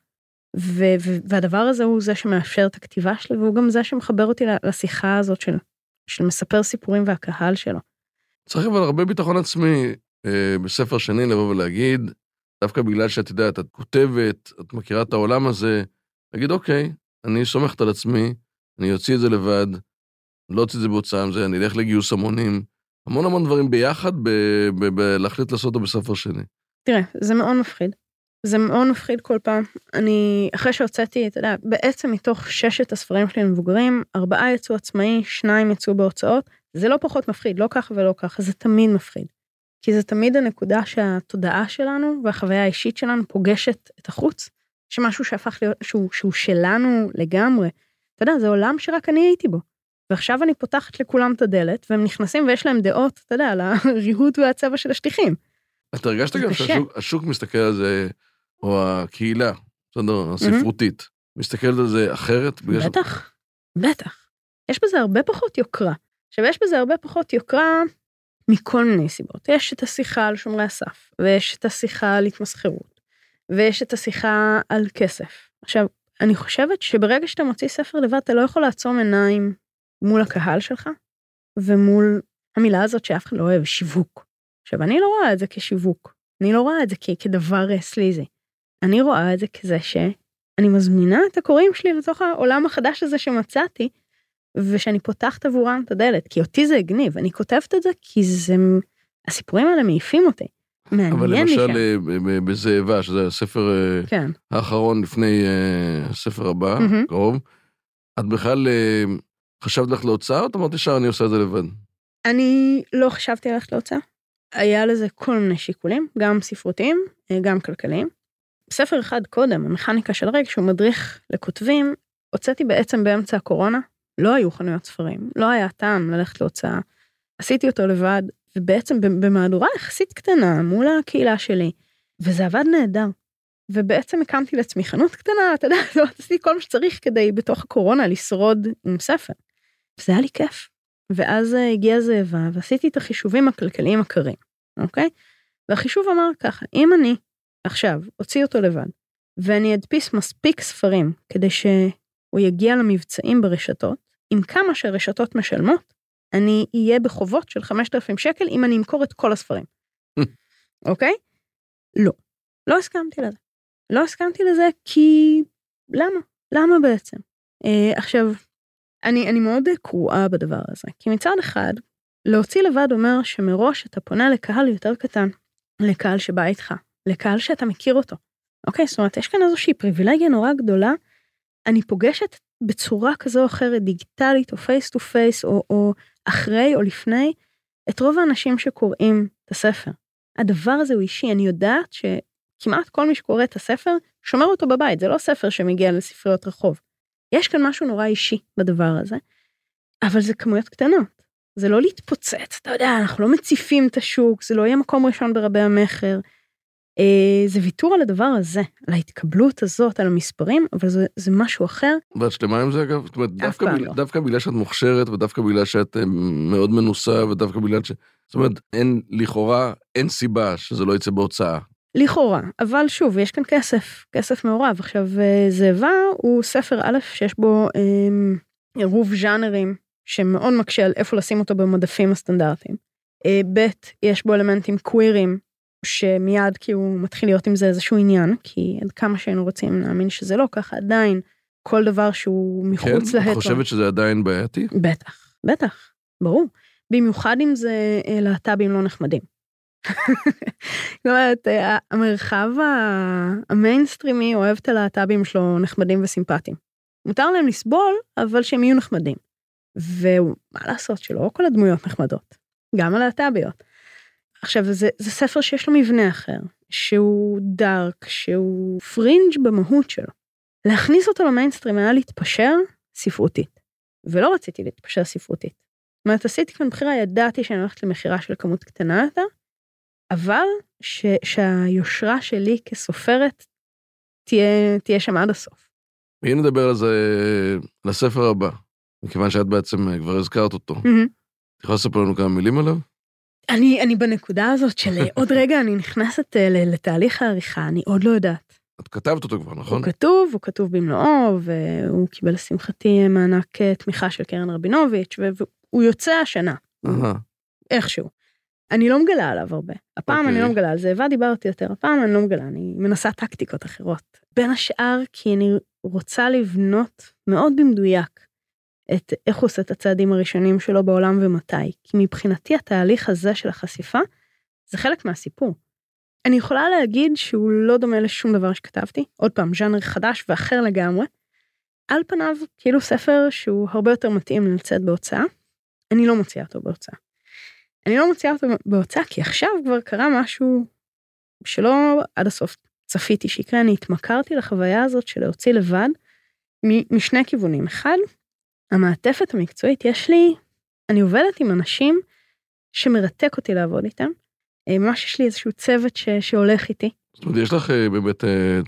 ו- והדבר הזה הוא זה שמאפשר את הכתיבה שלי, והוא גם זה שמחבר אותי לשיחה הזאת של, של מספר סיפורים והקהל שלו. צריך אבל הרבה ביטחון עצמי אה, בספר שני לבוא ולהגיד, דווקא בגלל שאת יודעת, את כותבת, את מכירה את העולם הזה, להגיד, אוקיי, אני סומכת על עצמי, אני אוציא את זה לבד, לא אוציא את זה בהוצאה עם זה, אני אלך לגיוס המונים, המון המון דברים ביחד, בלהחליט לעשות אותו בספר שני. תראה, זה מאוד מפחיד. זה מאוד מפחיד כל פעם. אני, אחרי שהוצאתי, אתה יודע, בעצם מתוך ששת הספרים שלי למבוגרים, ארבעה יצאו עצמאי, שניים יצאו בהוצאות. זה לא פחות מפחיד, לא ככה ולא ככה, זה תמיד מפחיד. כי זה תמיד הנקודה שהתודעה שלנו והחוויה האישית שלנו פוגשת את החוץ, שמשהו שהפך להיות, שהוא, שהוא שלנו לגמרי. אתה יודע, זה עולם שרק אני הייתי בו. ועכשיו אני פותחת לכולם את הדלת, והם נכנסים ויש להם דעות, אתה יודע, על הריהוט והצבע של השטיחים. אתה הרגשת גם שהשוק מסתכל על זה, או הקהילה, בסדר, הספרותית, מסתכלת על זה אחרת? בטח, בטח. יש בזה הרבה פחות יוקרה. עכשיו, יש בזה הרבה פחות יוקרה מכל מיני סיבות. יש את השיחה על שומרי הסף, ויש את השיחה על התמסחרות, ויש את השיחה על כסף. עכשיו, אני חושבת שברגע שאתה מוציא ספר לבד, אתה לא יכול לעצום עיניים מול הקהל שלך, ומול המילה הזאת שאף אחד לא אוהב, שיווק. עכשיו, אני לא רואה את זה כשיווק, אני לא רואה את זה כ- כדבר אה, סליזי. אני רואה את זה כזה שאני מזמינה את הקוראים שלי לתוך העולם החדש הזה שמצאתי, ושאני פותחת עבורם את הדלת, כי אותי זה הגניב, אני כותבת את זה כי זה, הסיפורים האלה מעיפים אותי. אבל למשל אה, בזאבה, שזה הספר אה, כן. האחרון לפני הספר הבא, mm-hmm. קרוב, את בכלל חשבת ללכת להוצאה, או את אמרת ישר אני עושה את זה לבד? אני לא חשבתי ללכת להוצאה. היה לזה כל מיני שיקולים, גם ספרותיים, גם כלכליים. ספר אחד קודם, המכניקה של ריק, שהוא מדריך לכותבים, הוצאתי בעצם באמצע הקורונה, לא היו חנויות ספרים, לא היה טעם ללכת להוצאה. עשיתי אותו לבד, ובעצם במהדורה יחסית קטנה מול הקהילה שלי, וזה עבד נהדר. ובעצם הקמתי לעצמי חנות קטנה, אתה יודע, לא עשיתי כל מה שצריך כדי בתוך הקורונה לשרוד עם ספר. וזה היה לי כיף. ואז אה, הגיעה זאבה ועשיתי את החישובים הכלכליים הקרים, אוקיי? והחישוב אמר ככה, אם אני עכשיו אוציא אותו לבד, ואני אדפיס מספיק ספרים כדי שהוא יגיע למבצעים ברשתות, עם כמה שהרשתות משלמות, אני אהיה בחובות של 5,000 שקל אם אני אמכור את כל הספרים. אוקיי? לא. לא הסכמתי לזה. לא הסכמתי לזה כי... למה? למה בעצם? אה, עכשיו, אני, אני מאוד קרועה בדבר הזה, כי מצד אחד, להוציא לבד אומר שמראש אתה פונה לקהל יותר קטן, לקהל שבא איתך, לקהל שאתה מכיר אותו. אוקיי, זאת אומרת, יש כאן איזושהי פריבילגיה נורא גדולה. אני פוגשת בצורה כזו או אחרת, דיגיטלית או face to face, או אחרי או לפני, את רוב האנשים שקוראים את הספר. הדבר הזה הוא אישי, אני יודעת שכמעט כל מי שקורא את הספר, שומר אותו בבית, זה לא ספר שמגיע לספריות רחוב. יש כאן משהו נורא אישי בדבר הזה, אבל זה כמויות קטנות. זה לא להתפוצץ, אתה יודע, אנחנו לא מציפים את השוק, זה לא יהיה מקום ראשון ברבי המכר. אה, זה ויתור על הדבר הזה, על ההתקבלות הזאת, על המספרים, אבל זה, זה משהו אחר. ואת שלמה עם זה אגב? זאת אומרת, דווקא, בגלל, לא. דווקא בגלל שאת מוכשרת ודווקא בגלל שאת אה, מאוד מנוסה ודווקא בגלל ש... זאת אומרת, אין, לכאורה, אין סיבה שזה לא יצא בהוצאה. לכאורה, אבל שוב, יש כאן כסף, כסף מעורב. עכשיו, אה, זאבה הוא ספר א' שיש בו אה, עירוב ז'אנרים שמאוד מקשה על איפה לשים אותו במדפים הסטנדרטיים. אה, ב', יש בו אלמנטים קווירים, שמיד כי הוא מתחיל להיות עם זה איזשהו עניין, כי עד כמה שהיינו רוצים להאמין שזה לא ככה, עדיין כל דבר שהוא כן? מחוץ את להטו. חושבת שזה עדיין בעייתי? בטח, בטח, ברור. במיוחד אם זה אה, להט"בים לא נחמדים. זאת אומרת, אה, המרחב המיינסטרימי אוהב את הלהט"בים שלו נחמדים וסימפטיים. מותר להם לסבול, אבל שהם יהיו נחמדים. ומה לעשות שלא כל הדמויות נחמדות, גם הלהט"ביות. עכשיו, זה, זה ספר שיש לו מבנה אחר, שהוא dark, שהוא פרינג' במהות שלו. להכניס אותו למיינסטרים היה להתפשר ספרותית. ולא רציתי להתפשר ספרותית. זאת אומרת, עשיתי כאן בחירה, ידעתי שאני הולכת למכירה של כמות קטנה יותר, אבל ש, שהיושרה שלי כסופרת תהיה, תהיה שם עד הסוף. והנה נדבר על זה, לספר הבא, מכיוון שאת בעצם כבר הזכרת אותו. את יכולה לספר לנו כמה מילים עליו? אני, אני בנקודה הזאת של אה, עוד רגע אני נכנסת אה, לתהליך העריכה, אני עוד לא יודעת. את כתבת אותו כבר, נכון? הוא כתוב, הוא כתוב במלואו, והוא קיבל לשמחתי מענק אה, תמיכה של קרן רבינוביץ', והוא יוצא השנה. איכשהו. אני לא מגלה עליו הרבה. הפעם אני אוקיי. לא מגלה על זה, דיברתי דיברתי יותר, הפעם אני לא מגלה, אני מנסה טקטיקות אחרות. בין השאר, כי אני רוצה לבנות מאוד במדויק את איך הוא עושה את הצעדים הראשונים שלו בעולם ומתי. כי מבחינתי התהליך הזה של החשיפה, זה חלק מהסיפור. אני יכולה להגיד שהוא לא דומה לשום דבר שכתבתי, עוד פעם, ז'אנר חדש ואחר לגמרי. על פניו, כאילו ספר שהוא הרבה יותר מתאים לצאת בהוצאה, אני לא מוציאה אותו בהוצאה. אני לא מוציאה אותו בהוצאה כי עכשיו כבר קרה משהו שלא עד הסוף צפיתי שיקרה, אני התמכרתי לחוויה הזאת של להוציא לבד משני כיוונים. אחד, המעטפת המקצועית, יש לי, אני עובדת עם אנשים שמרתק אותי לעבוד איתם. אה, ממש יש לי איזשהו צוות ש- שהולך איתי. זאת אומרת, יש לך אה, באמת, אה,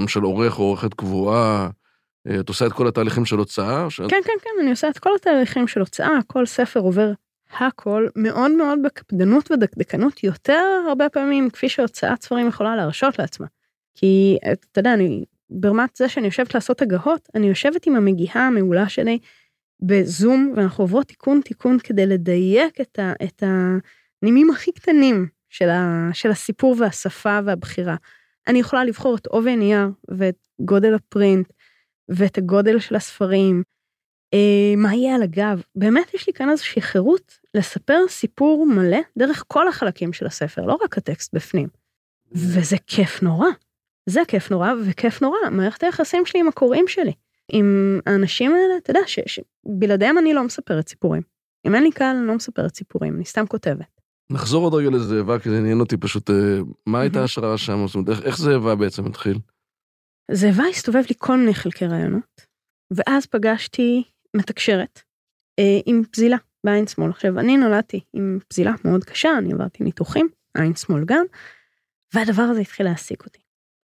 למשל עורך או עורכת קבועה, אה, את עושה את כל התהליכים של הוצאה? שאת- כן, כן, כן, אני עושה את כל התהליכים של הוצאה, כל ספר עובר הכל מאוד מאוד בקפדנות ודקדקנות, יותר הרבה פעמים כפי שהוצאת ספרים יכולה להרשות לעצמה. כי אתה יודע, אני, ברמת זה שאני יושבת לעשות הגהות, אני יושבת עם המגיהה המעולה שלי בזום, ואנחנו עוברות תיקון תיקון כדי לדייק את, ה, את הנימים הכי קטנים של, ה, של הסיפור והשפה והבחירה. אני יכולה לבחור את עובי הנייר ואת גודל הפרינט ואת הגודל של הספרים, אה, מה יהיה על הגב. באמת יש לי כאן איזושהי חירות לספר סיפור מלא דרך כל החלקים של הספר, לא רק הטקסט בפנים. וזה כיף נורא. זה כיף נורא, וכיף נורא, מערכת היחסים שלי עם הקוראים שלי. עם האנשים האלה, אתה יודע, שבלעדיהם אני לא מספרת סיפורים. אם אין לי קהל, אני לא מספרת סיפורים, אני סתם כותבת. נחזור עוד רגע לזאבה, כי זה עניין אותי פשוט, אה, מה הייתה מהמם. ההשראה שם? זאת אומרת, איך- איך זאבה בעצם התחיל? זאבה הסתובב לי כל מיני חלקי רעיונות, ואז פגשתי מתקשרת אה, עם פזילה בעין שמאל. עכשיו, אני נולדתי עם פזילה מאוד קשה, אני עברתי ניתוחים, עין שמאל גם, והדבר הזה התחיל להעסיק אותי.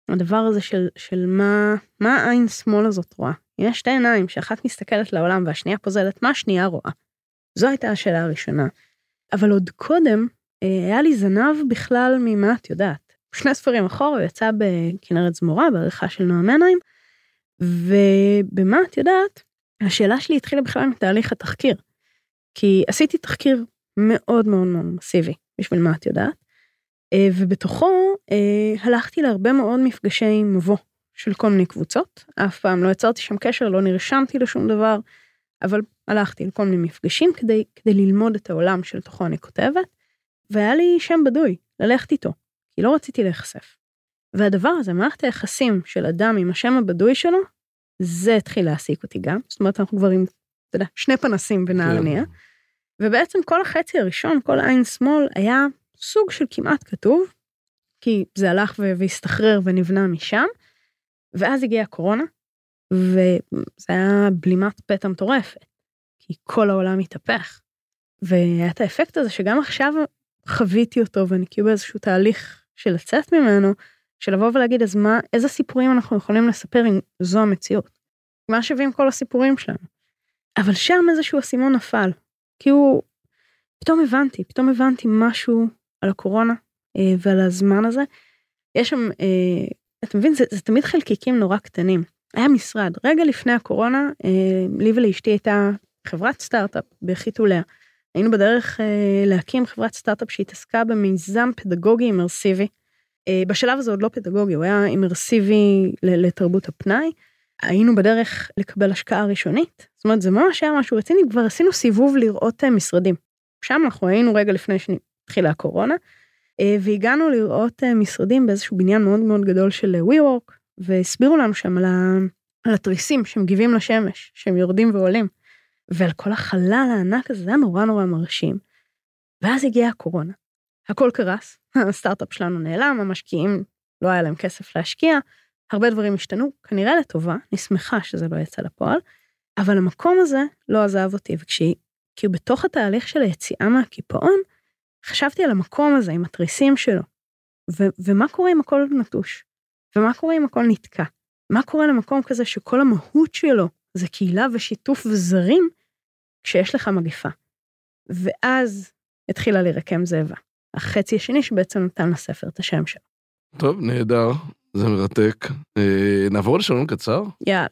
הדבר הזה של, של מה, מה העין שמאל הזאת רואה. יש שתי עיניים שאחת מסתכלת לעולם והשנייה פוזלת, מה השנייה רואה? זו הייתה השאלה הראשונה. אבל עוד קודם, אה, היה לי זנב בכלל ממה את יודעת. שני ספרים אחורה, הוא יצא בכנרת זמורה, בעריכה של נועה מנהיים, ובמה את יודעת, השאלה שלי התחילה בכלל מתהליך התחקיר. כי עשיתי תחקיר מאוד מאוד מאוד מסיבי, בשביל מה את יודעת, אה, ובתוכו אה, הלכתי להרבה מאוד מפגשי מבוא של כל מיני קבוצות, אף פעם לא יצרתי שם קשר, לא נרשמתי לשום דבר, אבל הלכתי לכל מיני מפגשים כדי, כדי ללמוד את העולם שלתוכו אני כותבת, והיה לי שם בדוי, ללכת איתו, כי לא רציתי להיחשף. והדבר הזה, מערכת היחסים של אדם עם השם הבדוי שלו, זה התחיל להעסיק אותי גם. זאת אומרת, אנחנו כבר עם, אתה יודע, שני פנסים בנהר כן. ובעצם כל החצי הראשון, כל עין שמאל, היה סוג של כמעט כתוב, כי זה הלך והסתחרר ונבנה משם. ואז הגיעה הקורונה, וזה היה בלימת פתע מטורפת, כי כל העולם התהפך. והיה את האפקט הזה שגם עכשיו חוויתי אותו ואני כאילו באיזשהו תהליך של לצאת ממנו, של לבוא ולהגיד אז מה, איזה סיפורים אנחנו יכולים לספר אם זו המציאות. מה שווים כל הסיפורים שלנו. אבל שם איזשהו אסימון נפל. כי הוא, פתאום הבנתי, פתאום הבנתי משהו על הקורונה ועל הזמן הזה. יש שם, אה, אתה מבין, זה, זה תמיד חלקיקים נורא קטנים. היה משרד, רגע לפני הקורונה, אה, לי ולאשתי הייתה חברת סטארט-אפ בחיתוליה. היינו בדרך אה, להקים חברת סטארט-אפ שהתעסקה במיזם פדגוגי אימרסיבי. אה, בשלב הזה עוד לא פדגוגי, הוא היה אימרסיבי לתרבות הפנאי. היינו בדרך לקבל השקעה ראשונית, זאת אומרת זה ממש היה משהו רציני, כבר עשינו סיבוב לראות אה, משרדים. שם אנחנו היינו רגע לפני שהתחילה הקורונה, אה, והגענו לראות אה, משרדים באיזשהו בניין מאוד מאוד גדול של WeWork, והסבירו לנו שם. על התריסים שמגיבים לשמש, שהם יורדים ועולים, ועל כל החלל הענק הזה, זה היה נורא נורא מרשים. ואז הגיעה הקורונה. הכל קרס, הסטארט-אפ שלנו נעלם, המשקיעים לא היה להם כסף להשקיע, הרבה דברים השתנו, כנראה לטובה, אני שמחה שזה לא יצא לפועל, אבל המקום הזה לא עזב אותי, וכשהיא, כי בתוך התהליך של היציאה מהקיפאון, חשבתי על המקום הזה עם התריסים שלו, ו- ומה קורה אם הכל נטוש? ומה קורה אם הכל נתקע? מה קורה למקום כזה שכל המהות שלו זה קהילה ושיתוף וזרים, כשיש לך מגפה? ואז התחילה להירקם זאבה, החצי השני שבעצם נתן לספר את השם שלו. טוב, נהדר. זה מרתק. אה, נעבור לשעון קצר? יאללה.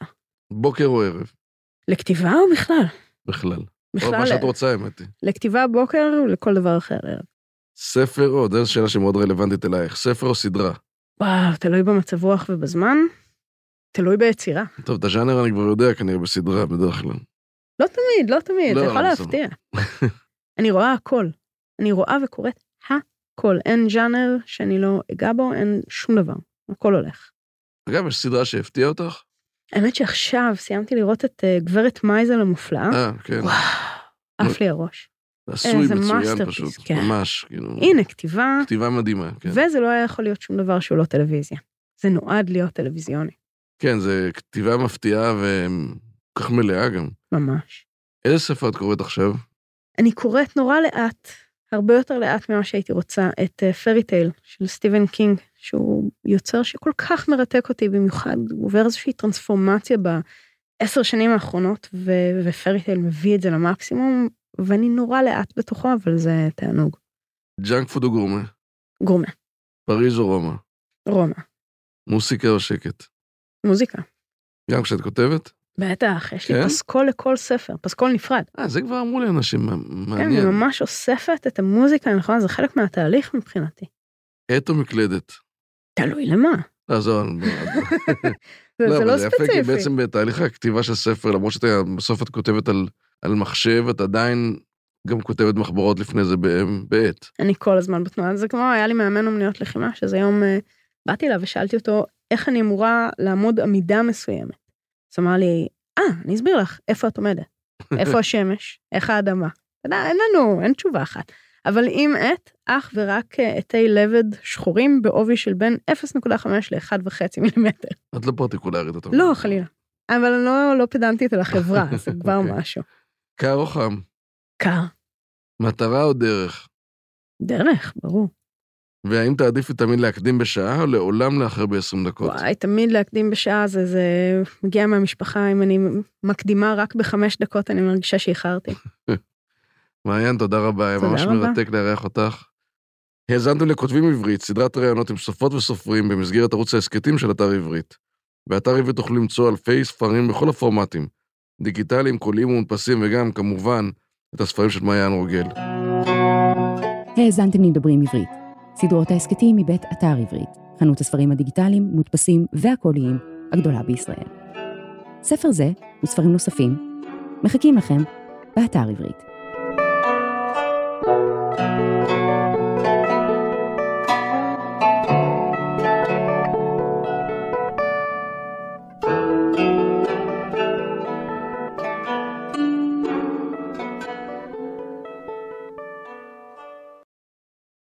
בוקר או ערב? לכתיבה או בכלל? בכלל. בכלל. מה שאת רוצה, האמת היא. לכתיבה בוקר, לכל דבר אחר. ספר או, זו שאלה שמאוד רלוונטית אלייך, ספר או סדרה? וואו, תלוי במצב רוח ובזמן, תלוי ביצירה. טוב, את הז'אנר אני כבר יודע כנראה בסדרה בדרך כלל. לא תמיד, לא תמיד, לא, אתה יכול לא, להפתיע. אני רואה הכל. אני רואה וקוראת הכל. אין ז'אנר שאני לא אגע בו, אין שום דבר. הכל הולך. אגב, יש סדרה שהפתיעה אותך? האמת שעכשיו סיימתי לראות את uh, גברת מייזל המופלאה. אה, כן. וואו, עף לי הראש. עשוי איזה מצוין פשוט, כן. ממש, כאילו. הנה, כתיבה, כתיבה מדהימה, כן. וזה לא היה יכול להיות שום דבר שהוא לא טלוויזיה. זה נועד להיות טלוויזיוני, כן, זה כתיבה מפתיעה וכל כך מלאה גם. ממש. איזה ספר את קוראת עכשיו? אני קוראת נורא לאט, הרבה יותר לאט ממה שהייתי רוצה, את Fairy Tale של סטיבן קינג, שהוא יוצר שכל כך מרתק אותי, במיוחד הוא עובר איזושהי טרנספורמציה בעשר שנים האחרונות, ו Fairy Tale מביא את זה למקסימום, ואני נורא לאט בתוכו, אבל זה תענוג. junk food או גורמה? גורמה, פריז או רומא? רומא, מוסיקה או שקט? מוזיקה. גם כשאת כותבת? בטח, יש לי כן? פסקול לכל ספר, פסקול נפרד. אה, זה כבר אמרו לי אנשים, מה- כן, אני מעניין. ממש אוספת את המוזיקה הנכונה, זה חלק מהתהליך מבחינתי. עט או מקלדת? תלוי למה. לא, זו... זה זה לא זה כי ספציפי. בעצם בתהליך הכתיבה של ספר, למרות שבסוף את כותבת על, על מחשב, את עדיין גם כותבת מחברות לפני זה ב- בעט. אני כל הזמן בתנועה, זה כמו, היה לי מאמן אומניות לחימה, שזה יום, אה, באתי אליו ושאלתי אותו, איך אני אמורה לעמוד עמידה מסוימת. אז אמר לי, אה, אני אסביר לך, איפה את עומדת? איפה השמש? איך האדמה? אתה יודע, אין לנו, אין תשובה אחת. אבל עם עט, אך ורק אה, עטי לבד שחורים בעובי של בין 0.5 ל-1.5 מילימטר. את לא פרטיקולרית, אתה לא. חלילה. אבל אני לא, לא פדנטית על החברה, זה כבר אוקיי. משהו. קר או חם? קר. מטרה או דרך? דרך, ברור. והאם תעדיפי תמיד להקדים בשעה או לעולם לאחר ב-20 דקות? וואי, תמיד להקדים בשעה זה, זה מגיע מהמשפחה, אם אני מקדימה רק בחמש דקות, אני מרגישה שאיחרתי. מעיין, תודה רבה, היה תודה ממש רבה. מרתק לארח אותך. האזנתם לכותבים עברית, סדרת ראיונות עם סופרות וסופרים במסגרת ערוץ ההסכתים של אתר עברית. באתר עברית תוכלו למצוא אלפי ספרים בכל הפורמטים, דיגיטליים, קוליים ומודפסים, וגם, כמובן, את הספרים של מעיין רוגל. האזנתם לדברים עברית. סדרות ההסכתים מבית אתר עברית, חנות הספרים הדיגיטליים, מודפסים והקוליים הגדולה בישראל. ספר זה וספרים נוספים מחכים לכם באתר עברית.